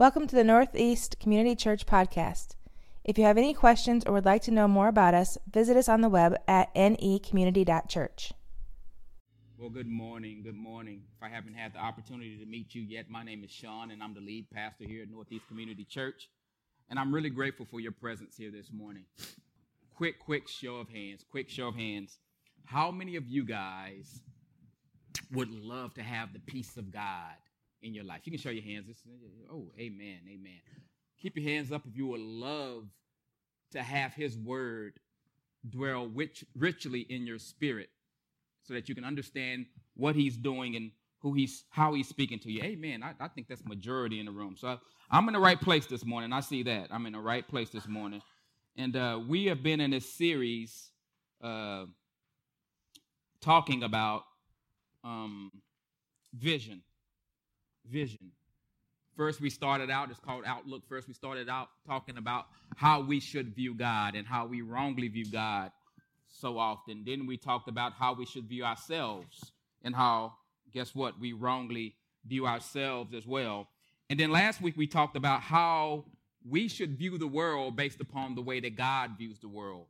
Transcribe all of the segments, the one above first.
Welcome to the Northeast Community Church podcast. If you have any questions or would like to know more about us, visit us on the web at necommunity.church. Well, good morning. Good morning. If I haven't had the opportunity to meet you yet, my name is Sean, and I'm the lead pastor here at Northeast Community Church. And I'm really grateful for your presence here this morning. Quick, quick show of hands. Quick show of hands. How many of you guys would love to have the peace of God in your life. You can show your hands. Oh, amen, amen. Keep your hands up if you would love to have His word dwell rich, richly in your spirit, so that you can understand what He's doing and who He's how He's speaking to you. Amen. I, I think that's majority in the room. So I'm in the right place this morning. I see that I'm in the right place this morning, and uh, we have been in this series uh, talking about um, vision vision. First, we started out, it's called Outlook. First, we started out talking about how we should view God and how we wrongly view God so often. Then we talked about how we should view ourselves and how, guess what, we wrongly view ourselves as well. And then last week, we talked about how we should view the world based upon the way that God views the world.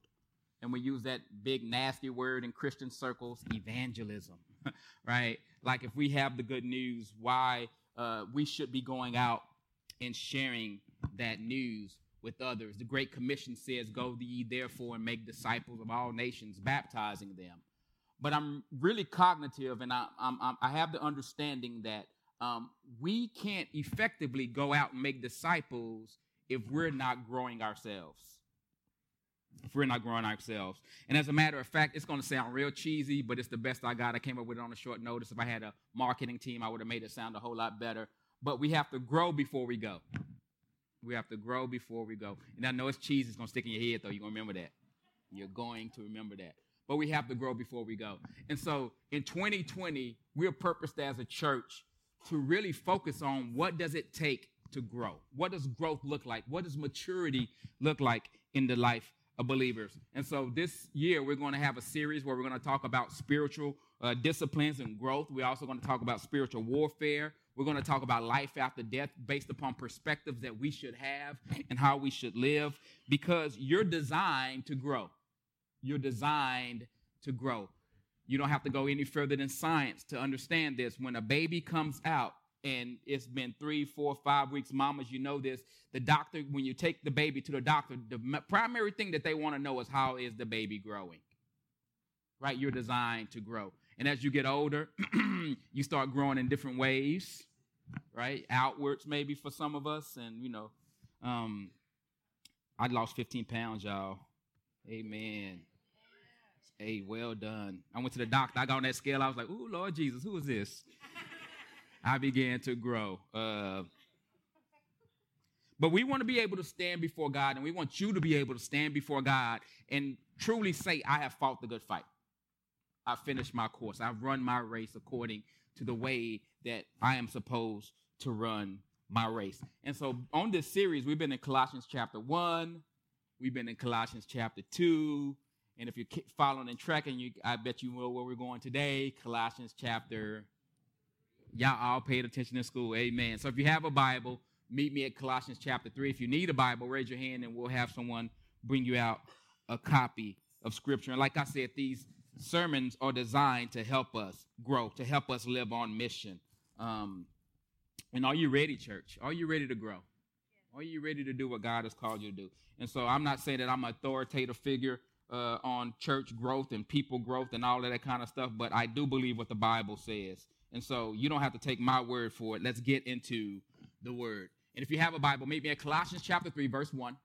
And we use that big, nasty word in Christian circles, evangelism, right? Like if we have the good news, why uh, we should be going out and sharing that news with others. The Great Commission says, Go ye therefore and make disciples of all nations, baptizing them. But I'm really cognitive and I, I'm, i have the understanding that um, we can't effectively go out and make disciples if we're not growing ourselves. If we're not growing ourselves. And as a matter of fact, it's going to sound real cheesy, but it's the best I got. I came up with it on a short notice. If I had a marketing team, I would have made it sound a whole lot better. But we have to grow before we go. We have to grow before we go. And I know it's cheesy, it's going to stick in your head, though. You're going to remember that. You're going to remember that. But we have to grow before we go. And so in 2020, we're purposed as a church to really focus on what does it take to grow? What does growth look like? What does maturity look like in the life believers. And so this year, we're going to have a series where we're going to talk about spiritual uh, disciplines and growth. We're also going to talk about spiritual warfare. We're going to talk about life after death based upon perspectives that we should have and how we should live because you're designed to grow. You're designed to grow. You don't have to go any further than science to understand this. When a baby comes out, and it's been three, four, five weeks. Mamas, you know this. The doctor, when you take the baby to the doctor, the primary thing that they want to know is how is the baby growing? Right? You're designed to grow. And as you get older, you start growing in different ways, right? Outwards, maybe for some of us. And, you know, um, I lost 15 pounds, y'all. Amen. Hey, well done. I went to the doctor. I got on that scale. I was like, ooh, Lord Jesus, who is this? I began to grow. Uh, but we want to be able to stand before God, and we want you to be able to stand before God and truly say, I have fought the good fight. I finished my course. I've run my race according to the way that I am supposed to run my race. And so on this series, we've been in Colossians chapter 1, we've been in Colossians chapter 2, and if you're following and tracking, you, I bet you know where we're going today, Colossians chapter Y'all all paid attention in school. Amen. So if you have a Bible, meet me at Colossians chapter 3. If you need a Bible, raise your hand and we'll have someone bring you out a copy of Scripture. And like I said, these sermons are designed to help us grow, to help us live on mission. Um, and are you ready, church? Are you ready to grow? Are you ready to do what God has called you to do? And so I'm not saying that I'm an authoritative figure uh, on church growth and people growth and all of that kind of stuff, but I do believe what the Bible says. And so you don't have to take my word for it. Let's get into the word. And if you have a Bible, maybe at Colossians chapter 3, verse 1.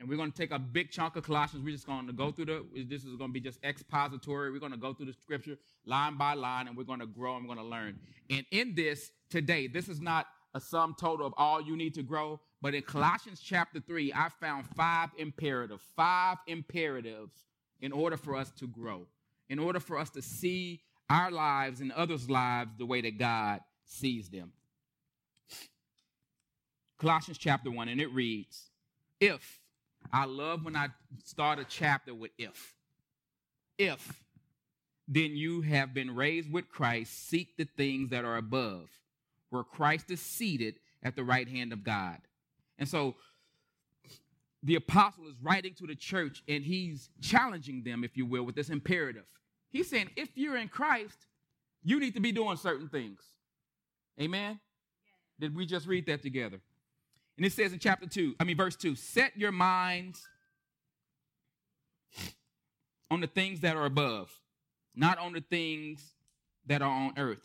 And we're going to take a big chunk of Colossians. We're just going to go through the, this is going to be just expository. We're going to go through the scripture line by line, and we're going to grow and we're going to learn. And in this today, this is not a sum total of all you need to grow, but in Colossians chapter 3, I found five imperatives, five imperatives in order for us to grow, in order for us to see our lives and others' lives the way that God sees them. Colossians chapter 1, and it reads, If, I love when I start a chapter with if. If, then you have been raised with Christ, seek the things that are above, where Christ is seated at the right hand of God. And so the apostle is writing to the church and he's challenging them, if you will, with this imperative. He's saying, if you're in Christ, you need to be doing certain things. Amen? Yeah. Did we just read that together? And it says in chapter 2, I mean, verse 2 set your minds on the things that are above, not on the things that are on earth.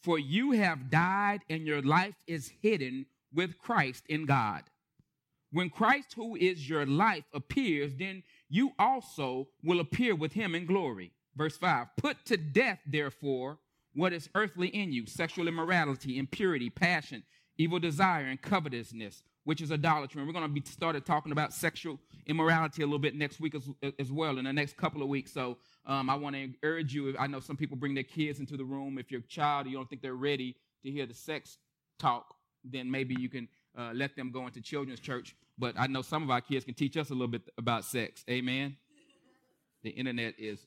For you have died, and your life is hidden with Christ in God. When Christ, who is your life, appears, then you also will appear with him in glory. Verse 5 Put to death, therefore, what is earthly in you sexual immorality, impurity, passion, evil desire, and covetousness, which is idolatry. And we're going to be started talking about sexual immorality a little bit next week as, as well, in the next couple of weeks. So um, I want to urge you. I know some people bring their kids into the room. If your child, you don't think they're ready to hear the sex talk, then maybe you can uh, let them go into children's church. But I know some of our kids can teach us a little bit about sex. Amen. The internet is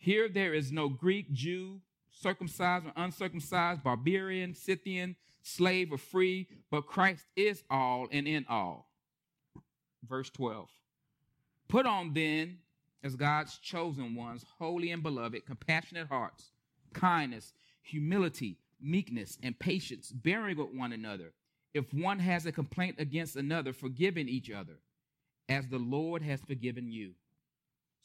Here there is no Greek, Jew, circumcised or uncircumcised, barbarian, Scythian, slave or free, but Christ is all and in all. Verse 12. Put on then, as God's chosen ones, holy and beloved, compassionate hearts, kindness, humility, meekness, and patience, bearing with one another. If one has a complaint against another, forgiving each other, as the Lord has forgiven you.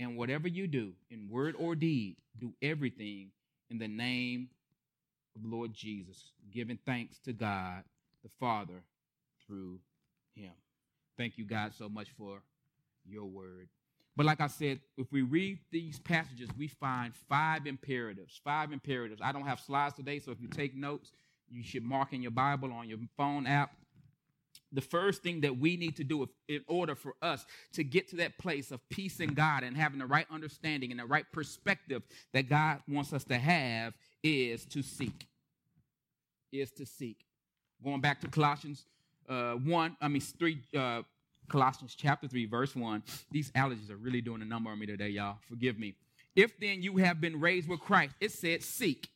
And whatever you do, in word or deed, do everything in the name of Lord Jesus, giving thanks to God the Father through him. Thank you, God, so much for your word. But like I said, if we read these passages, we find five imperatives. Five imperatives. I don't have slides today, so if you take notes, you should mark in your Bible on your phone app. The first thing that we need to do in order for us to get to that place of peace in God and having the right understanding and the right perspective that God wants us to have is to seek. Is to seek. Going back to Colossians uh, 1, I mean, 3, uh, Colossians chapter 3, verse 1. These allergies are really doing a number on me today, y'all. Forgive me. If then you have been raised with Christ, it said seek.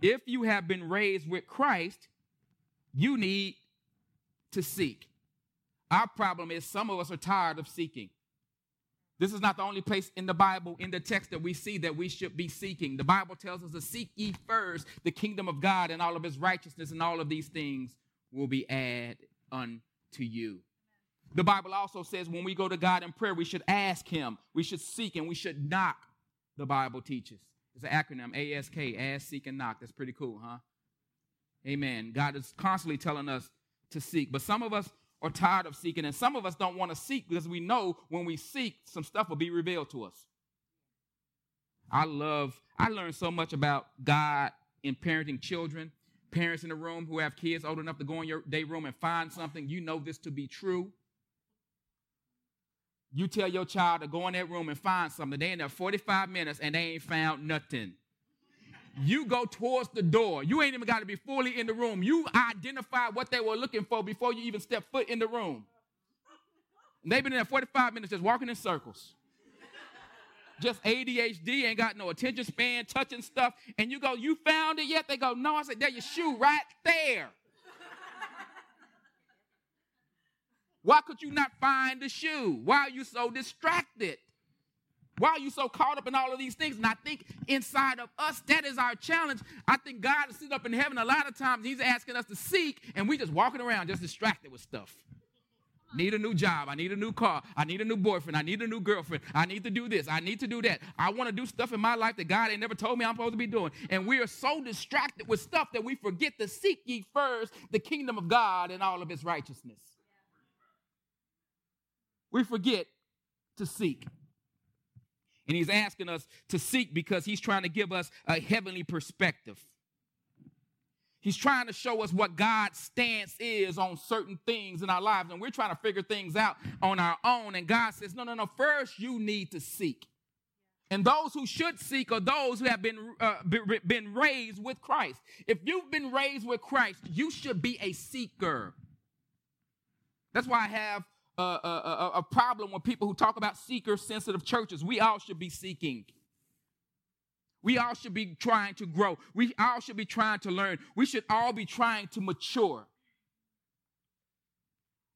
If you have been raised with Christ, you need to seek. Our problem is some of us are tired of seeking. This is not the only place in the Bible, in the text, that we see that we should be seeking. The Bible tells us to seek ye first the kingdom of God and all of his righteousness, and all of these things will be added unto you. The Bible also says when we go to God in prayer, we should ask Him, we should seek, and we should knock, the Bible teaches. It's an acronym ASK, ask, seek, and knock. That's pretty cool, huh? Amen. God is constantly telling us to seek. But some of us are tired of seeking, and some of us don't want to seek because we know when we seek, some stuff will be revealed to us. I love, I learned so much about God in parenting children. Parents in the room who have kids old enough to go in your day room and find something, you know this to be true. You tell your child to go in that room and find something. They in there 45 minutes and they ain't found nothing. You go towards the door. You ain't even got to be fully in the room. You identify what they were looking for before you even step foot in the room. And they've been in there 45 minutes just walking in circles. Just ADHD, ain't got no attention span, touching stuff. And you go, You found it yet? They go, No. I said, There your shoe right there. Why could you not find the shoe? Why are you so distracted? Why are you so caught up in all of these things? And I think inside of us, that is our challenge. I think God is sitting up in heaven a lot of times. He's asking us to seek, and we're just walking around just distracted with stuff. Need a new job. I need a new car. I need a new boyfriend. I need a new girlfriend. I need to do this. I need to do that. I want to do stuff in my life that God ain't never told me I'm supposed to be doing. And we are so distracted with stuff that we forget to seek ye first the kingdom of God and all of its righteousness. We forget to seek. And he's asking us to seek because he's trying to give us a heavenly perspective. He's trying to show us what God's stance is on certain things in our lives. And we're trying to figure things out on our own. And God says, no, no, no. First, you need to seek. And those who should seek are those who have been, uh, been raised with Christ. If you've been raised with Christ, you should be a seeker. That's why I have a, a, a problem with people who talk about seeker sensitive churches. We all should be seeking. We all should be trying to grow. We all should be trying to learn. We should all be trying to mature.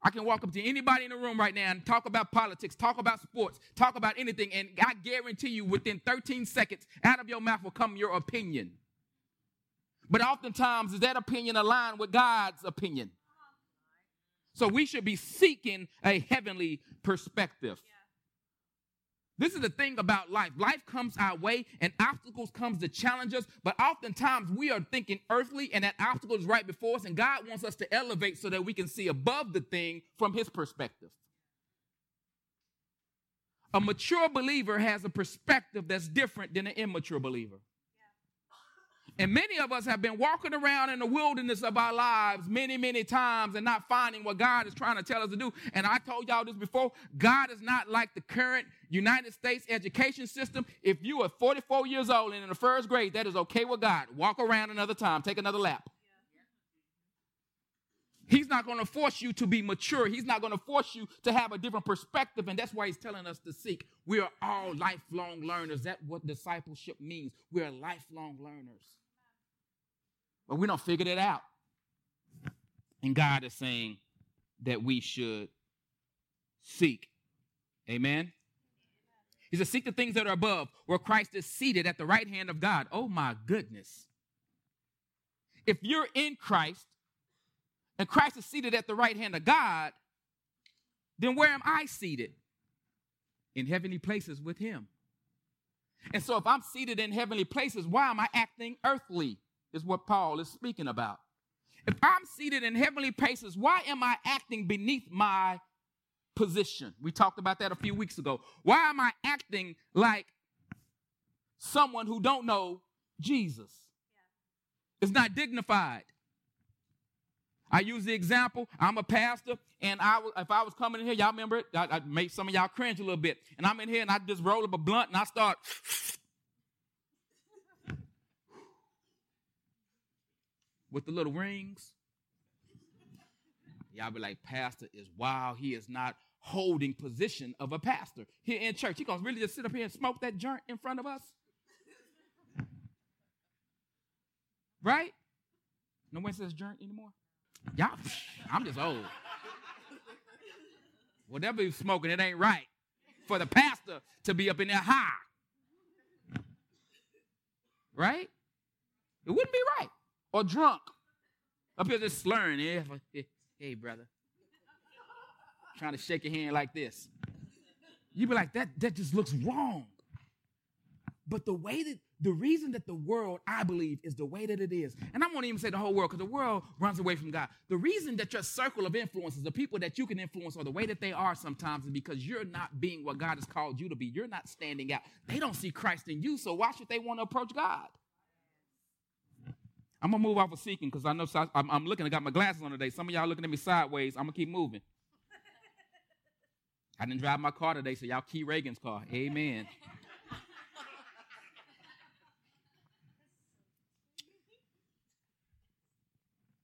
I can walk up to anybody in the room right now and talk about politics, talk about sports, talk about anything, and I guarantee you within 13 seconds, out of your mouth will come your opinion. But oftentimes, is that opinion aligned with God's opinion? So we should be seeking a heavenly perspective. Yeah. This is the thing about life. Life comes our way and obstacles comes to challenge us, but oftentimes we are thinking earthly and that obstacle is right before us and God wants us to elevate so that we can see above the thing from his perspective. A mature believer has a perspective that's different than an immature believer. And many of us have been walking around in the wilderness of our lives many, many times and not finding what God is trying to tell us to do. And I told y'all this before God is not like the current United States education system. If you are 44 years old and in the first grade, that is okay with God. Walk around another time, take another lap. He's not going to force you to be mature. He's not going to force you to have a different perspective. And that's why he's telling us to seek. We are all lifelong learners. That's what discipleship means. We are lifelong learners. But we don't figure it out. And God is saying that we should seek. Amen. He says, Seek the things that are above, where Christ is seated at the right hand of God. Oh my goodness. If you're in Christ and Christ is seated at the right hand of God, then where am I seated? In heavenly places with Him. And so if I'm seated in heavenly places, why am I acting earthly? Is what Paul is speaking about. If I'm seated in heavenly places, why am I acting beneath my position? We talked about that a few weeks ago. Why am I acting like someone who don't know Jesus? It's not dignified. I use the example. I'm a pastor, and I if I was coming in here, y'all remember it? I, I made some of y'all cringe a little bit. And I'm in here, and I just roll up a blunt, and I start with the little rings. Y'all be like, Pastor is wild. He is not holding position of a pastor here in church. He gonna really just sit up here and smoke that joint in front of us? Right? No one says joint anymore. Y'all, I'm just old. Whatever he's smoking, it ain't right for the pastor to be up in there high. Right? It wouldn't be right or drunk. Up here just slurring. Hey, hey, brother. Trying to shake your hand like this. You'd be like, that, that just looks wrong. But the way that the reason that the world, I believe, is the way that it is, and I won't even say the whole world, because the world runs away from God. The reason that your circle of influences, the people that you can influence, or the way that they are sometimes, is because you're not being what God has called you to be. You're not standing out. They don't see Christ in you, so why should they want to approach God? I'm gonna move off of seeking because I know I'm, I'm, looking. I got my glasses on today. Some of y'all looking at me sideways. I'm gonna keep moving. I didn't drive my car today, so y'all key Reagan's car. Amen.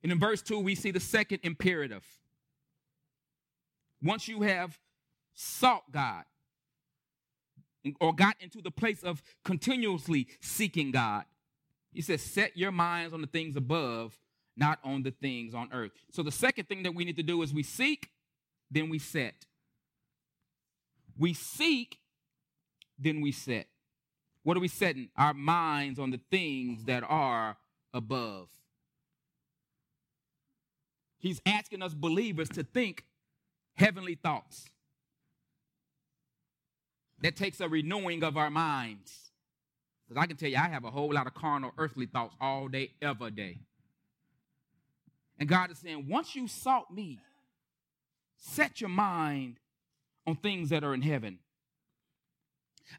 and in verse 2, we see the second imperative. Once you have sought God or got into the place of continuously seeking God, he says, set your minds on the things above, not on the things on earth. So the second thing that we need to do is we seek, then we set. We seek, then we set. What are we setting? Our minds on the things that are above. He's asking us believers to think heavenly thoughts. That takes a renewing of our minds. Because I can tell you, I have a whole lot of carnal, earthly thoughts all day, every day. And God is saying, once you sought me, set your mind on things that are in heaven.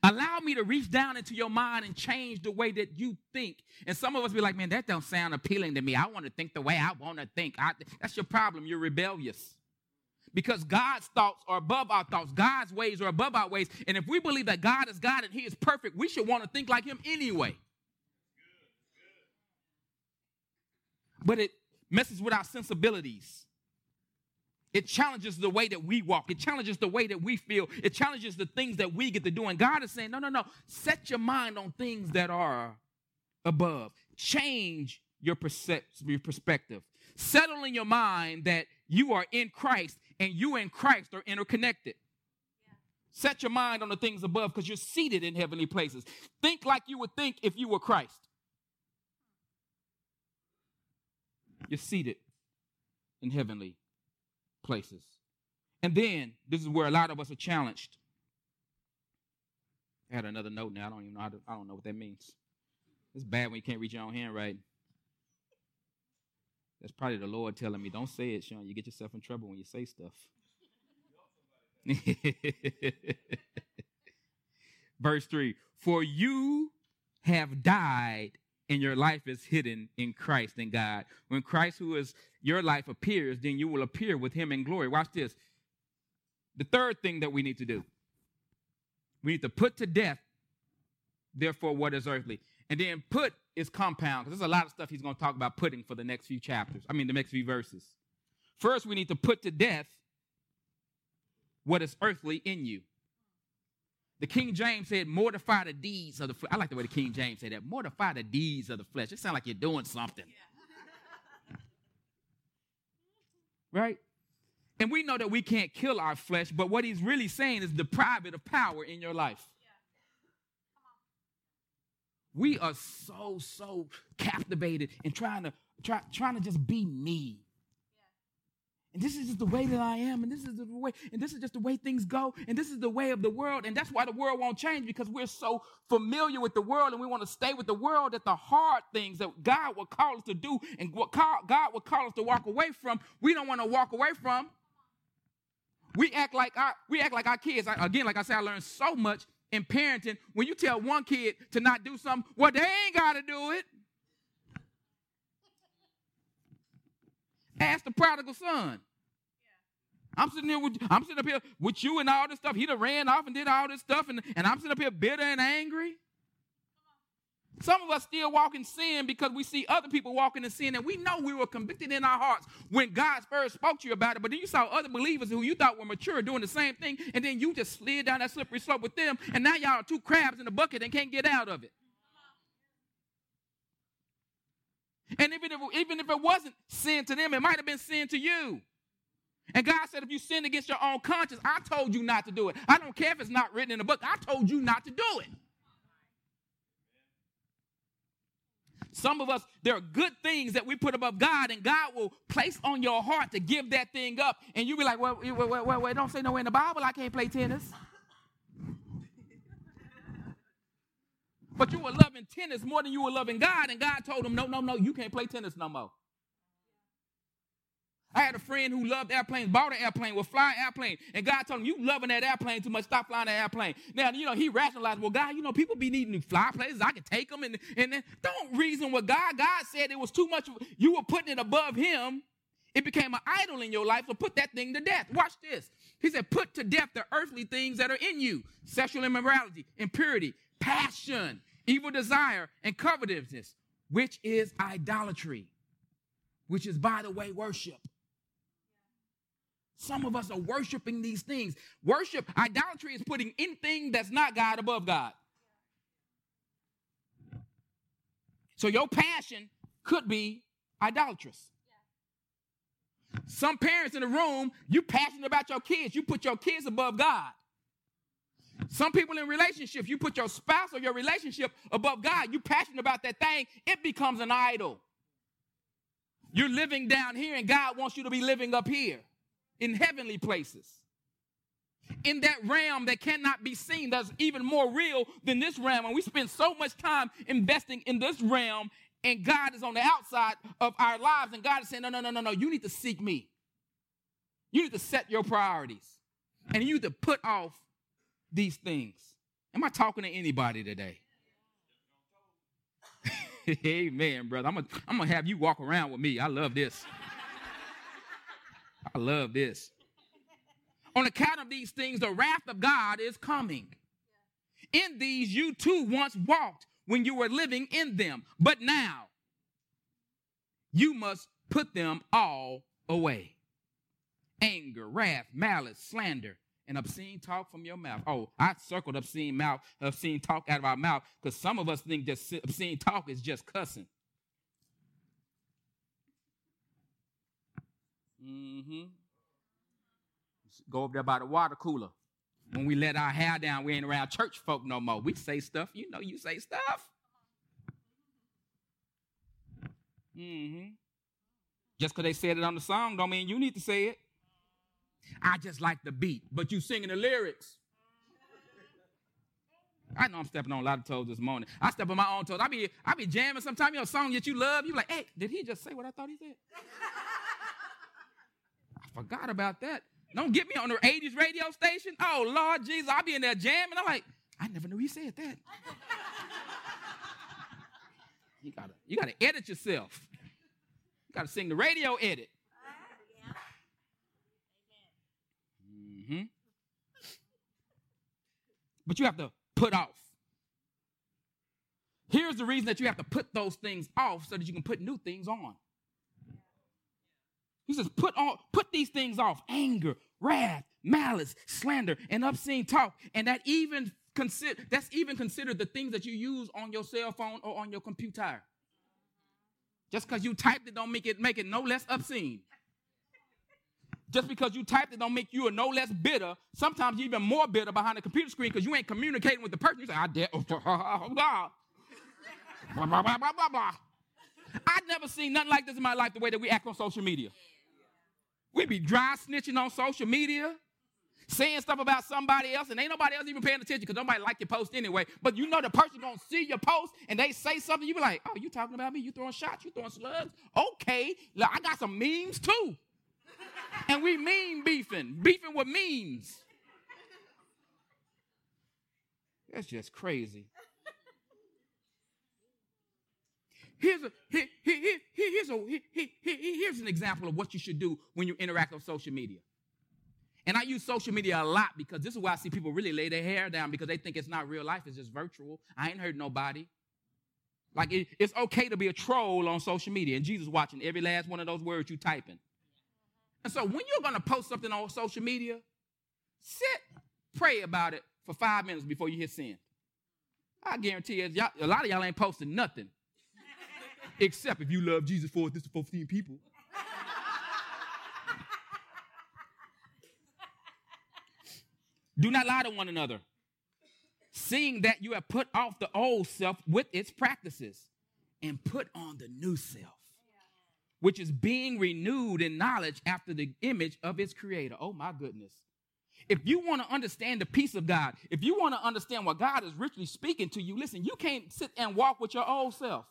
Allow me to reach down into your mind and change the way that you think. And some of us be like, man, that don't sound appealing to me. I want to think the way I want to think. I, that's your problem. You're rebellious. Because God's thoughts are above our thoughts. God's ways are above our ways. And if we believe that God is God and He is perfect, we should want to think like Him anyway. But it messes with our sensibilities. It challenges the way that we walk. It challenges the way that we feel. It challenges the things that we get to do. And God is saying, no, no, no. Set your mind on things that are above. Change your, your perspective. Settle in your mind that you are in Christ and you and Christ are interconnected. Set your mind on the things above because you're seated in heavenly places. Think like you would think if you were Christ. You're seated in heavenly places. And then this is where a lot of us are challenged. I had another note now. I don't even know. To, I don't know what that means. It's bad when you can't reach your own handwriting. That's probably the Lord telling me, don't say it, Sean. You get yourself in trouble when you say stuff. Verse 3 For you have died, and your life is hidden in Christ in God. When Christ, who is your life, appears, then you will appear with him in glory. Watch this. The third thing that we need to do we need to put to death, therefore, what is earthly. And then put is compound, because there's a lot of stuff he's going to talk about putting for the next few chapters. I mean, the next few verses. First, we need to put to death what is earthly in you. The King James said, mortify the deeds of the flesh. I like the way the King James said that. Mortify the deeds of the flesh. It sounds like you're doing something. Yeah. right? And we know that we can't kill our flesh, but what he's really saying is deprive it of power in your life. We are so, so captivated and trying to try, trying to just be me. And this is just the way that I am, and this is the way, and this is just the way things go, and this is the way of the world, and that's why the world won't change because we're so familiar with the world and we want to stay with the world that the hard things that God will call us to do and what God will call us to walk away from, we don't want to walk away from. We act like our we act like our kids. Again, like I said, I learned so much in parenting, when you tell one kid to not do something, well, they ain't got to do it. Ask the prodigal son. I'm sitting here with I'm sitting up here with you and all this stuff. He done ran off and did all this stuff, and, and I'm sitting up here bitter and angry. Some of us still walk in sin because we see other people walking in sin, and we know we were convicted in our hearts when God first spoke to you about it. But then you saw other believers who you thought were mature doing the same thing, and then you just slid down that slippery slope with them, and now y'all are two crabs in a bucket and can't get out of it. And even if, even if it wasn't sin to them, it might have been sin to you. And God said, if you sin against your own conscience, I told you not to do it. I don't care if it's not written in the book. I told you not to do it. Some of us, there are good things that we put above God, and God will place on your heart to give that thing up. And you'll be like, well, wait, wait, wait, wait, don't say nowhere in the Bible I can't play tennis. but you were loving tennis more than you were loving God, and God told him, no, no, no, you can't play tennis no more. I had a friend who loved airplanes, bought an airplane, was flying airplane, and God told him, "You loving that airplane too much? Stop flying that airplane." Now, you know, he rationalized, "Well, God, you know, people be needing to fly places. I can take them, and and then don't reason with God. God said it was too much. You were putting it above Him. It became an idol in your life. So put that thing to death. Watch this. He said, "Put to death the earthly things that are in you: sexual immorality, impurity, passion, evil desire, and covetousness, which is idolatry." Which is, by the way, worship. Some of us are worshiping these things. Worship, idolatry is putting anything that's not God above God. So your passion could be idolatrous. Some parents in the room, you passionate about your kids. You put your kids above God. Some people in relationships, you put your spouse or your relationship above God. You passionate about that thing, it becomes an idol. You're living down here and God wants you to be living up here. In heavenly places. In that realm that cannot be seen, that's even more real than this realm. And we spend so much time investing in this realm, and God is on the outside of our lives, and God is saying, No, no, no, no, no, you need to seek me. You need to set your priorities, and you need to put off these things. Am I talking to anybody today? Amen, brother. I'm gonna, I'm gonna have you walk around with me. I love this. I love this. On account of these things, the wrath of God is coming. In these you too once walked when you were living in them, but now you must put them all away anger, wrath, malice, slander, and obscene talk from your mouth. Oh, I circled obscene mouth, obscene talk out of our mouth because some of us think that obscene talk is just cussing. Mm-hmm. Go over there by the water cooler. When we let our hair down, we ain't around church folk no more. We say stuff. You know, you say stuff. Mm-hmm. Just because they said it on the song don't mean you need to say it. I just like the beat, but you singing the lyrics. I know I'm stepping on a lot of toes this morning. I step on my own toes. I be I be jamming sometimes, you know, a song that you love. You like, hey, did he just say what I thought he said? Forgot about that. Don't get me on the 80s radio station. Oh Lord Jesus, I'll be in there jamming. I'm like, I never knew he said that. you gotta you gotta edit yourself. You gotta sing the radio edit. Mm-hmm. But you have to put off. Here's the reason that you have to put those things off so that you can put new things on. He says, put on, put these things off: anger, wrath, malice, slander, and obscene talk. And that even consider that's even considered the things that you use on your cell phone or on your computer. Just because you typed it don't make it make it no less obscene. Just because you typed it don't make you a no less bitter. Sometimes you're even more bitter behind the computer screen because you ain't communicating with the person. You say, I dare, oh, blah, blah, blah, blah, blah, blah. I've never seen nothing like this in my life, the way that we act on social media. We be dry snitching on social media, saying stuff about somebody else, and ain't nobody else even paying attention because nobody like your post anyway. But you know the person gonna see your post and they say something, you be like, oh, you talking about me? You throwing shots? You throwing slugs? Okay, look, I got some memes too and we mean beefing, beefing with memes. That's just crazy. Here's a here, here, here's a here, here's an example of what you should do when you interact on social media. And I use social media a lot because this is why I see people really lay their hair down because they think it's not real life, it's just virtual. I ain't heard nobody. Like it, it's okay to be a troll on social media, and Jesus watching every last one of those words you typing. And so when you're to post something on social media, sit, pray about it for five minutes before you hit send. I guarantee you, a lot of y'all ain't posting nothing. Except if you love Jesus for this to 14 people. Do not lie to one another, seeing that you have put off the old self with its practices and put on the new self which is being renewed in knowledge after the image of its creator. Oh my goodness. If you want to understand the peace of God, if you want to understand what God is richly speaking to you, listen, you can't sit and walk with your old self.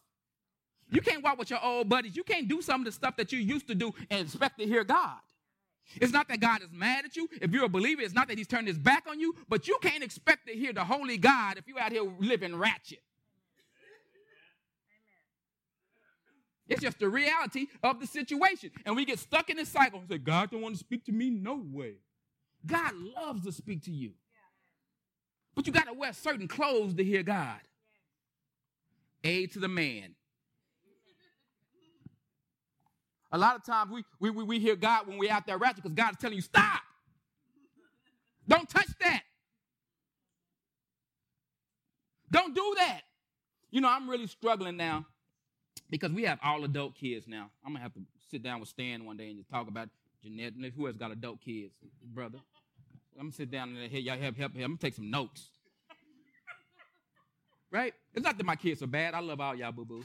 You can't walk with your old buddies. You can't do some of the stuff that you used to do and expect to hear God. It's not that God is mad at you. If you're a believer, it's not that he's turned his back on you, but you can't expect to hear the holy God if you're out here living ratchet. It's just the reality of the situation. And we get stuck in this cycle and say, God don't want to speak to me? No way. God loves to speak to you. But you got to wear certain clothes to hear God. Aid to the man. A lot of times we, we, we, hear God when we're out there ratchet because God is telling you, stop. Don't touch that. Don't do that. You know, I'm really struggling now because we have all adult kids now. I'm gonna have to sit down with Stan one day and just talk about Jeanette. Who has got adult kids, brother? I'm gonna sit down and hey, y'all help, help, help. I'm gonna take some notes. Right? It's not that my kids are bad. I love all y'all boo boos.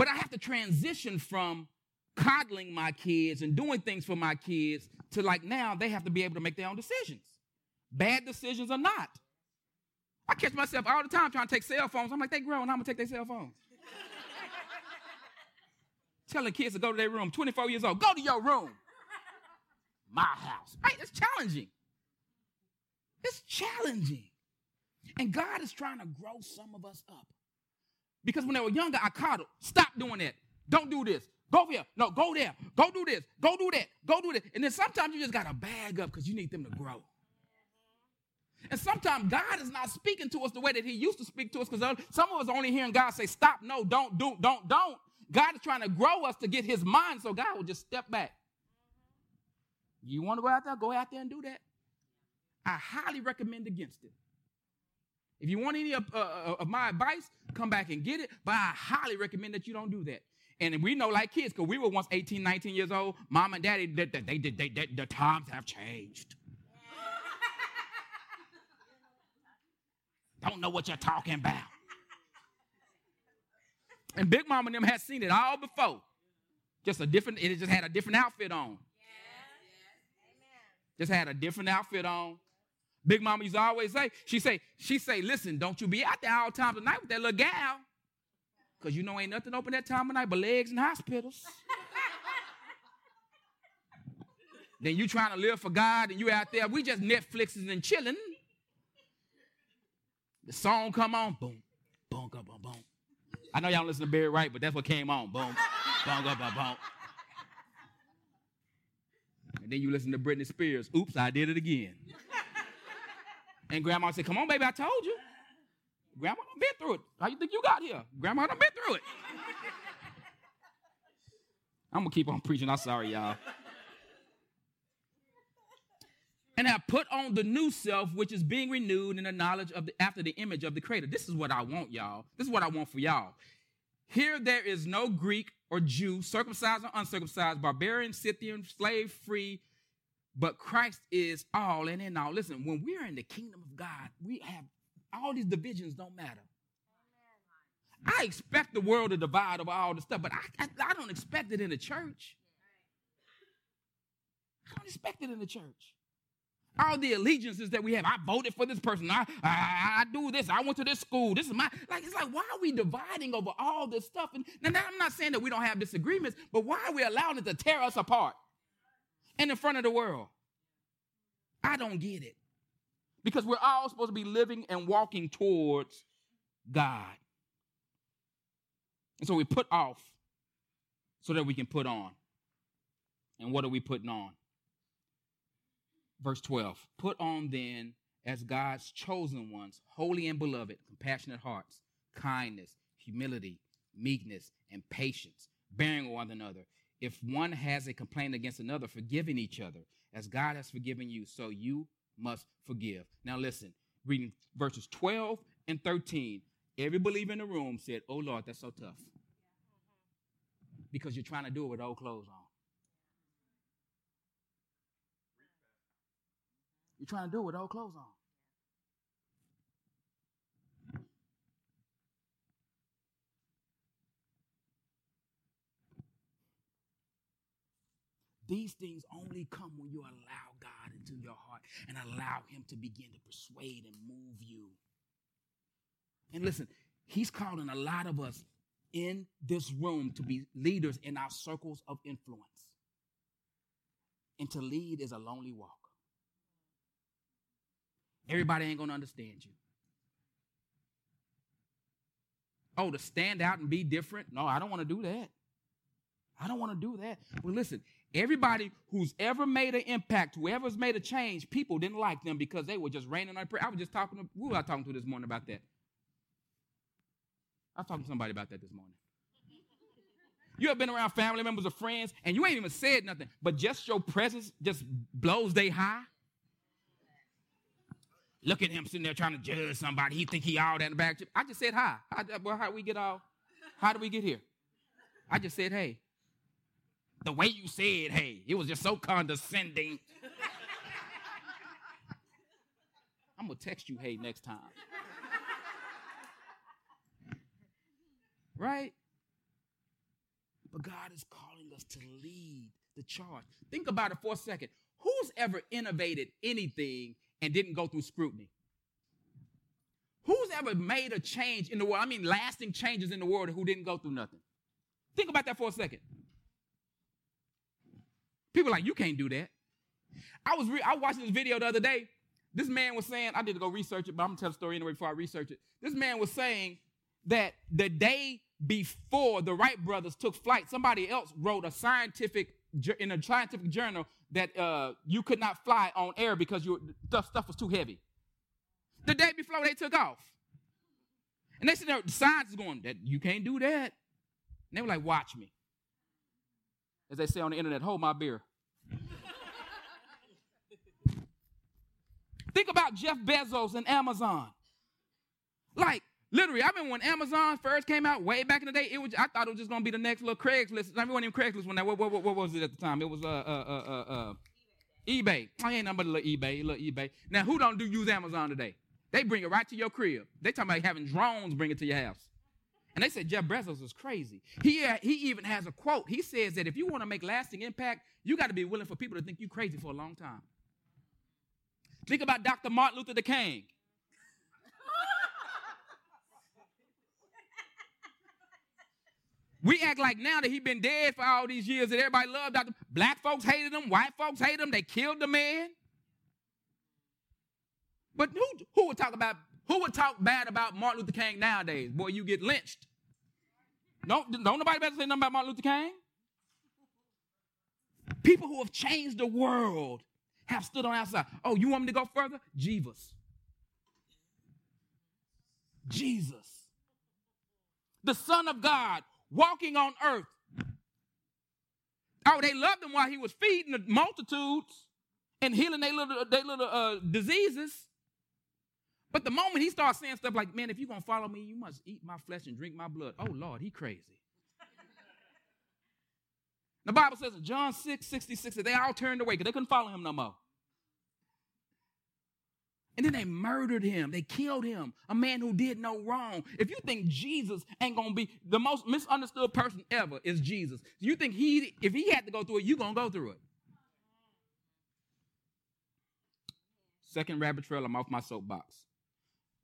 But I have to transition from coddling my kids and doing things for my kids to like now they have to be able to make their own decisions. Bad decisions or not. I catch myself all the time trying to take cell phones. I'm like, they grown, I'm gonna take their cell phones. Telling kids to go to their room, 24 years old, go to your room. My house. Right? It's challenging. It's challenging. And God is trying to grow some of us up. Because when they were younger, I coddled. Stop doing that. Don't do this. Go here. No, go there. Go do this. Go do that. Go do that. And then sometimes you just got to bag up because you need them to grow. And sometimes God is not speaking to us the way that He used to speak to us because some of us are only hearing God say, stop, no, don't, do, don't, don't. God is trying to grow us to get His mind so God will just step back. You want to go out there? Go out there and do that. I highly recommend against it. If you want any of, uh, uh, of my advice, come back and get it. But I highly recommend that you don't do that. And we know, like kids, because we were once 18, 19 years old, mom and daddy, they, they, they, they, they the times have changed. don't know what you're talking about. And Big Mom and them had seen it all before. Just a different, it just had a different outfit on. Just had a different outfit on. Big Mama used to always say, she say, she say, listen, don't you be out there all times of night with that little gal. Because you know ain't nothing open that time of night but legs and hospitals. then you trying to live for God and you out there, we just Netflixing and chilling. The song come on, boom, boom, boom, boom, boom. I know y'all don't listen to Barry White, but that's what came on, boom, boom, boom, boom, boom. And then you listen to Britney Spears, oops, I did it again. And grandma said, Come on, baby, I told you. Grandma done been through it. How you think you got here? Grandma done been through it. I'm gonna keep on preaching. I'm sorry, y'all. And I put on the new self, which is being renewed in the knowledge of the after the image of the creator. This is what I want, y'all. This is what I want for y'all. Here there is no Greek or Jew, circumcised or uncircumcised, barbarian, Scythian, slave free, but Christ is all and in all. Listen, when we're in the kingdom of God, we have all these divisions don't matter. I expect the world to divide over all this stuff, but I, I, I don't expect it in the church. I don't expect it in the church. All the allegiances that we have. I voted for this person. I, I, I do this. I went to this school. This is my like. It's like why are we dividing over all this stuff? And now I'm not saying that we don't have disagreements, but why are we allowing it to tear us apart? And in front of the world. I don't get it. Because we're all supposed to be living and walking towards God. And so we put off so that we can put on. And what are we putting on? Verse 12 Put on then as God's chosen ones, holy and beloved, compassionate hearts, kindness, humility, meekness, and patience, bearing one another if one has a complaint against another, forgiving each other as God has forgiven you, so you must forgive. Now, listen, reading verses 12 and 13. Every believer in the room said, Oh Lord, that's so tough. Because you're trying to do it with old clothes on. You're trying to do it with old clothes on. These things only come when you allow God into your heart and allow Him to begin to persuade and move you. And listen, He's calling a lot of us in this room to be leaders in our circles of influence. And to lead is a lonely walk. Everybody ain't gonna understand you. Oh, to stand out and be different? No, I don't want to do that. I don't want to do that. Well, listen, Everybody who's ever made an impact, whoever's made a change, people didn't like them because they were just raining on prayer. I was just talking to who was I talking to this morning about that? I was talking to somebody about that this morning. You have been around family members or friends, and you ain't even said nothing, but just your presence just blows they high. Look at him sitting there trying to judge somebody. He think he all that in the back. I just said hi. How, well, how we get all? How do we get here? I just said hey the way you said, hey, it was just so condescending. I'm gonna text you, hey, next time. Right? but God is calling us to lead the charge. Think about it for a second. Who's ever innovated anything and didn't go through scrutiny? Who's ever made a change in the world? I mean, lasting changes in the world who didn't go through nothing? Think about that for a second. People like, you can't do that. I was re- I watched this video the other day. This man was saying, I did to go research it, but I'm gonna tell the story anyway before I research it. This man was saying that the day before the Wright brothers took flight, somebody else wrote a scientific in a scientific journal that uh, you could not fly on air because your stuff, stuff was too heavy. The day before they took off. And they said the science is going, that you can't do that. And they were like, watch me. As they say on the internet, hold my beer. Think about Jeff Bezos and Amazon. Like, literally, I mean, when Amazon first came out way back in the day, it was I thought it was just gonna be the next little Craigslist. I mean, wasn't even Craigslist when that what, what, what, was it at the time? It was uh uh uh uh, uh eBay. I ain't a little eBay, little eBay. Now, who don't do use Amazon today? They bring it right to your crib. They talking about having drones bring it to your house. And they said Jeff Bezos is crazy. He, uh, he even has a quote. He says that if you want to make lasting impact, you got to be willing for people to think you crazy for a long time. Think about Dr. Martin Luther King. We act like now that he been dead for all these years that everybody loved Dr. Black folks hated him, white folks hated him, they killed the man. But who, who would talk about who would talk bad about Martin Luther King nowadays? Boy, you get lynched. Don't, don't nobody better say nothing about Martin Luther King. People who have changed the world have stood on outside. Oh, you want me to go further? Jesus. Jesus. The Son of God walking on earth. Oh, they loved him while he was feeding the multitudes and healing their little, their little uh, diseases. But the moment he starts saying stuff like, man, if you're going to follow me, you must eat my flesh and drink my blood. Oh, Lord, he crazy. the Bible says in John 6, 66, that they all turned away because they couldn't follow him no more. And then they murdered him. They killed him, a man who did no wrong. If you think Jesus ain't going to be the most misunderstood person ever is Jesus. You think he, if he had to go through it, you going to go through it. Second rabbit trail, I'm off my soapbox.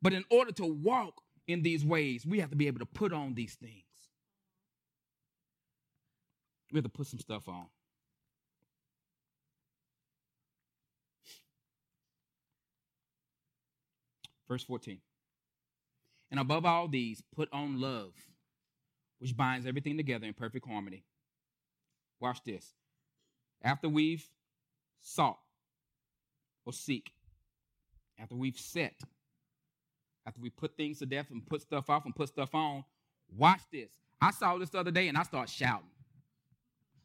But in order to walk in these ways, we have to be able to put on these things. We have to put some stuff on. Verse 14. And above all these, put on love, which binds everything together in perfect harmony. Watch this. After we've sought or seek, after we've set, after we put things to death and put stuff off and put stuff on, watch this. I saw this the other day and I started shouting.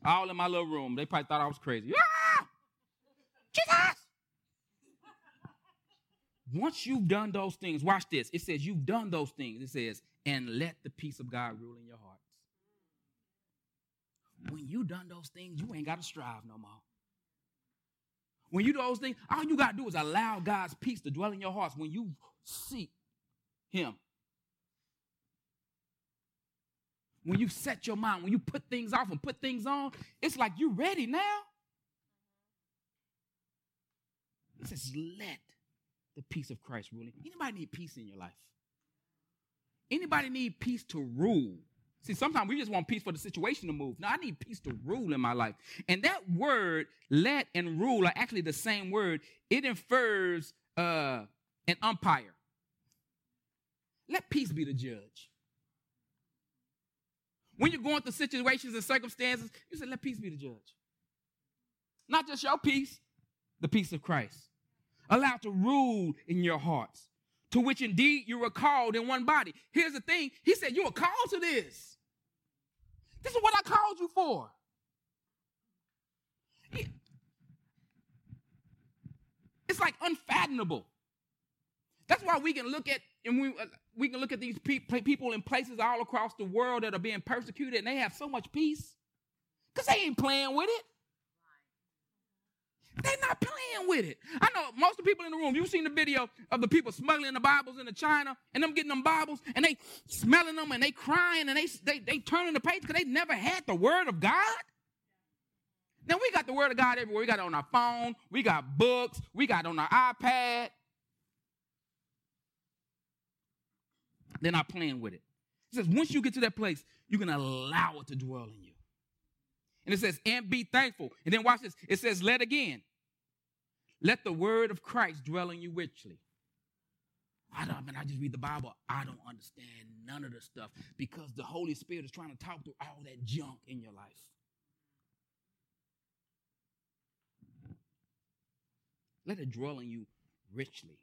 All in my little room. They probably thought I was crazy. Ah! Jesus! Once you've done those things, watch this. It says you've done those things. It says, and let the peace of God rule in your hearts. When you done those things, you ain't got to strive no more. When you do those things, all you got to do is allow God's peace to dwell in your hearts. When you seek Him. When you set your mind, when you put things off and put things on, it's like you're ready now. It says, let the peace of Christ ruling. Anybody need peace in your life? Anybody need peace to rule? See, sometimes we just want peace for the situation to move. No, I need peace to rule in my life. And that word, let and rule, are actually the same word. It infers uh, an umpire. Let peace be the judge. When you're going through situations and circumstances, you say, let peace be the judge. Not just your peace, the peace of Christ allowed to rule in your hearts, to which indeed you were called in one body. Here's the thing He said, You were called to this. This is what I called you for. It's like unfathomable. That's why we can look at and we we can look at these pe- people in places all across the world that are being persecuted and they have so much peace because they ain't playing with it. They're not playing with it. I know most of the people in the room, you've seen the video of the people smuggling the Bibles into China and them getting them Bibles and they smelling them and they crying and they, they, they turning the page because they never had the word of God. Now we got the word of God everywhere. We got it on our phone. We got books. We got on our iPad. They're not playing with it. It says once you get to that place, you can allow it to dwell in you. And it says, and be thankful. And then watch this. It says, let again. Let the word of Christ dwell in you richly. I don't, I mean, I just read the Bible. I don't understand none of the stuff because the Holy Spirit is trying to talk through all that junk in your life. Let it dwell in you richly.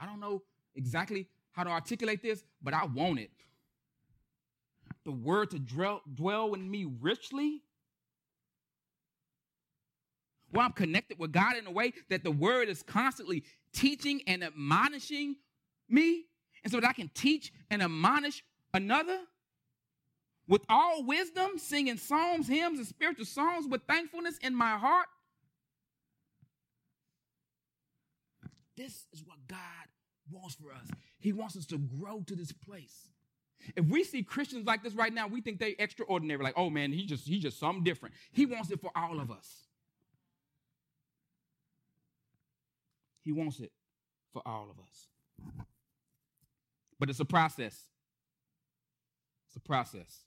I don't know exactly how to articulate this, but I want it. The word to dwell, dwell in me richly. Well, I'm connected with God in a way that the word is constantly teaching and admonishing me, and so that I can teach and admonish another with all wisdom, singing psalms, hymns, and spiritual songs with thankfulness in my heart. This is what God wants for us. He wants us to grow to this place. If we see Christians like this right now, we think they extraordinary. Like, oh man, he just he just something different. He wants it for all of us. He wants it for all of us. But it's a process. It's a process.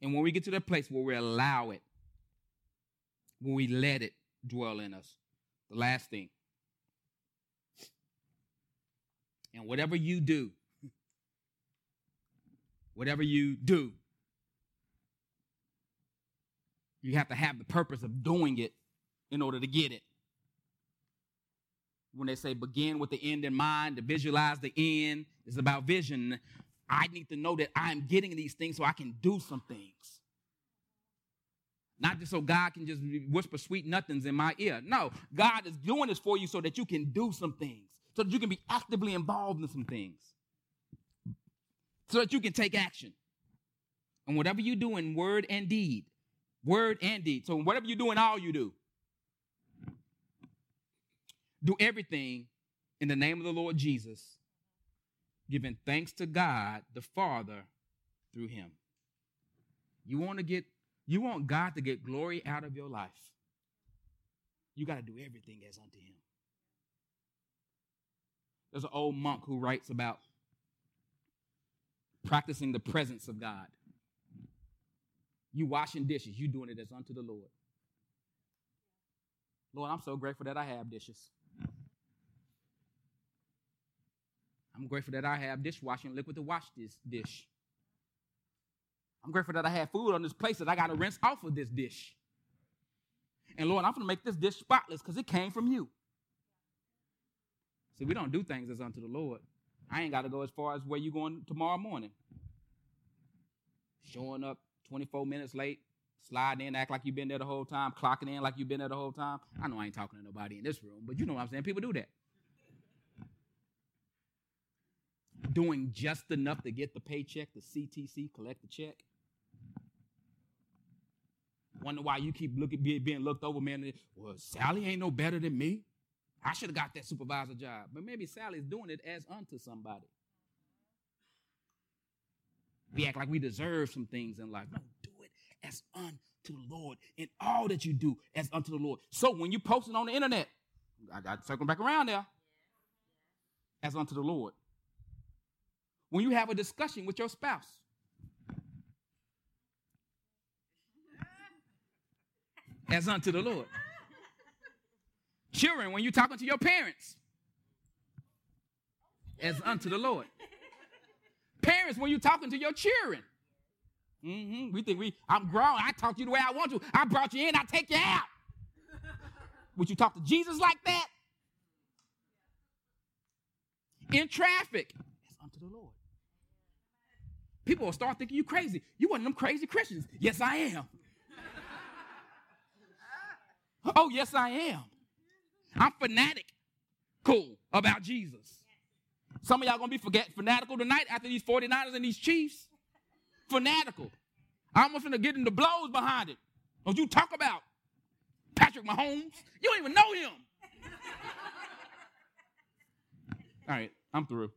And when we get to that place where we allow it, when we let it dwell in us, the last thing, and whatever you do, whatever you do, you have to have the purpose of doing it in order to get it. When they say begin with the end in mind, to visualize the end is about vision. I need to know that I'm getting these things so I can do some things. Not just so God can just whisper sweet nothings in my ear. No, God is doing this for you so that you can do some things so that you can be actively involved in some things, so that you can take action. And whatever you do in word and deed, word and deed. So whatever you do in all you do, do everything in the name of the Lord Jesus, giving thanks to God the Father through him. You want to get you want God to get glory out of your life. You got to do everything as unto him. There's an old monk who writes about practicing the presence of God. You washing dishes, you doing it as unto the Lord. Lord, I'm so grateful that I have dishes. I'm grateful that I have dishwashing liquid to wash this dish. I'm grateful that I have food on this place that I got to rinse off of this dish. And Lord, I'm going to make this dish spotless because it came from you. See, we don't do things as unto the Lord. I ain't got to go as far as where you going tomorrow morning. Showing up 24 minutes late, sliding in, act like you've been there the whole time, clocking in like you've been there the whole time. I know I ain't talking to nobody in this room, but you know what I'm saying. People do that. Doing just enough to get the paycheck, the CTC, collect the check. Wonder why you keep looking being looked over, man. Well, Sally ain't no better than me. I should have got that supervisor job. But maybe Sally's doing it as unto somebody. We act like we deserve some things in life. No, do it as unto the Lord. In all that you do as unto the Lord. So when you post it on the internet, I got circling back around there. As unto the Lord. When you have a discussion with your spouse, as unto the Lord. Children, when you're talking to your parents, as unto the Lord. Parents, when you're talking to your children. Mm-hmm. We think we, I'm grown. I talk to you the way I want to. I brought you in, I take you out. Would you talk to Jesus like that? In traffic, as unto the Lord. People will start thinking you crazy. You one of them crazy Christians. Yes, I am. oh, yes, I am. I'm fanatic cool about Jesus. Some of y'all gonna be forget fanatical tonight after these 49ers and these Chiefs. Fanatical. I'm gonna get into blows behind it. Don't you talk about Patrick Mahomes. You don't even know him. All right, I'm through.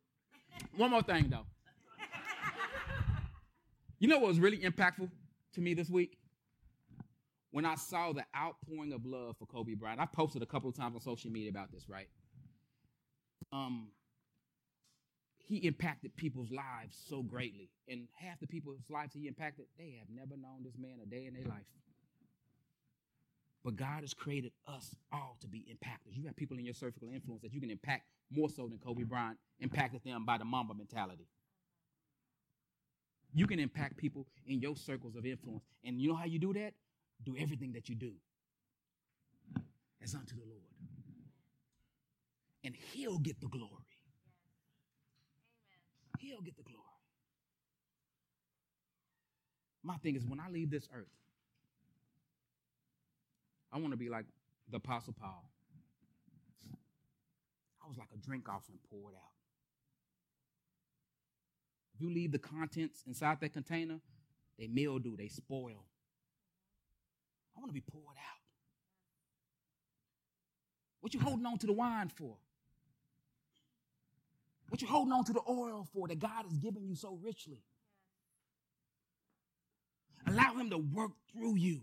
One more thing though. You know what was really impactful to me this week? When I saw the outpouring of love for Kobe Bryant. I posted a couple of times on social media about this, right? Um, he impacted people's lives so greatly. And half the people's lives he impacted, they have never known this man a day in their life. But God has created us all to be impactors. You have people in your circle of influence that you can impact more so than Kobe Bryant impacted them by the Mamba mentality. You can impact people in your circles of influence. And you know how you do that? Do everything that you do as unto the Lord. And He'll get the glory. He'll get the glory. My thing is, when I leave this earth, I want to be like the Apostle Paul. I was like a drink offering poured out. If you leave the contents inside that container, they mildew, they spoil. I want to be poured out. What you holding on to the wine for? What you holding on to the oil for that God has given you so richly? Allow him to work through you.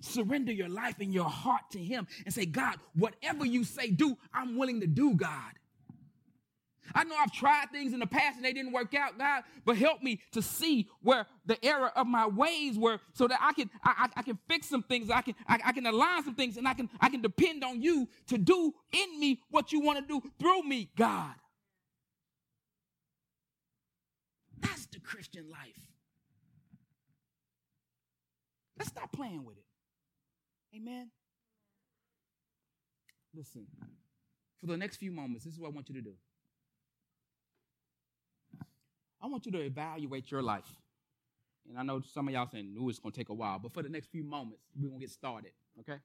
Surrender your life and your heart to him and say, God, whatever you say do, I'm willing to do, God. I know I've tried things in the past and they didn't work out, God, but help me to see where the error of my ways were so that I can I, I, I can fix some things, I can I, I, can align some things, and I can I can depend on you to do in me what you want to do through me, God. That's the Christian life. Let's stop playing with it. Amen. Listen, for the next few moments, this is what I want you to do. I want you to evaluate your life. And I know some of y'all saying, no, it's going to take a while, but for the next few moments, we're going to get started, okay?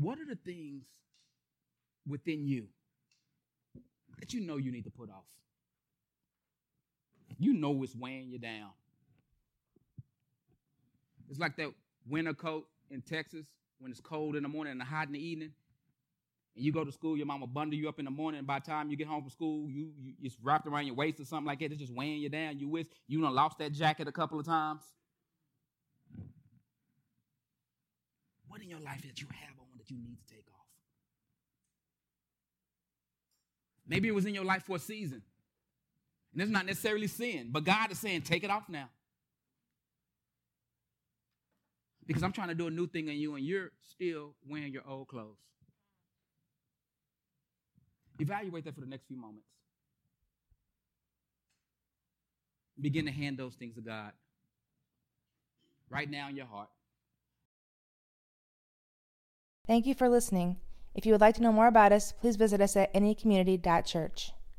What are the things within you that you know you need to put off? You know it's weighing you down. It's like that winter coat in Texas when it's cold in the morning and hot in the evening you go to school, your mama bundle you up in the morning, and by the time you get home from school, you, you it's wrapped around your waist or something like that. It's just weighing you down. You wish you done lost that jacket a couple of times. What in your life that you have on that you need to take off? Maybe it was in your life for a season. And it's not necessarily sin, but God is saying, take it off now. Because I'm trying to do a new thing in you, and you're still wearing your old clothes. Evaluate that for the next few moments. Begin to hand those things to God right now in your heart. Thank you for listening. If you would like to know more about us, please visit us at anycommunity.church.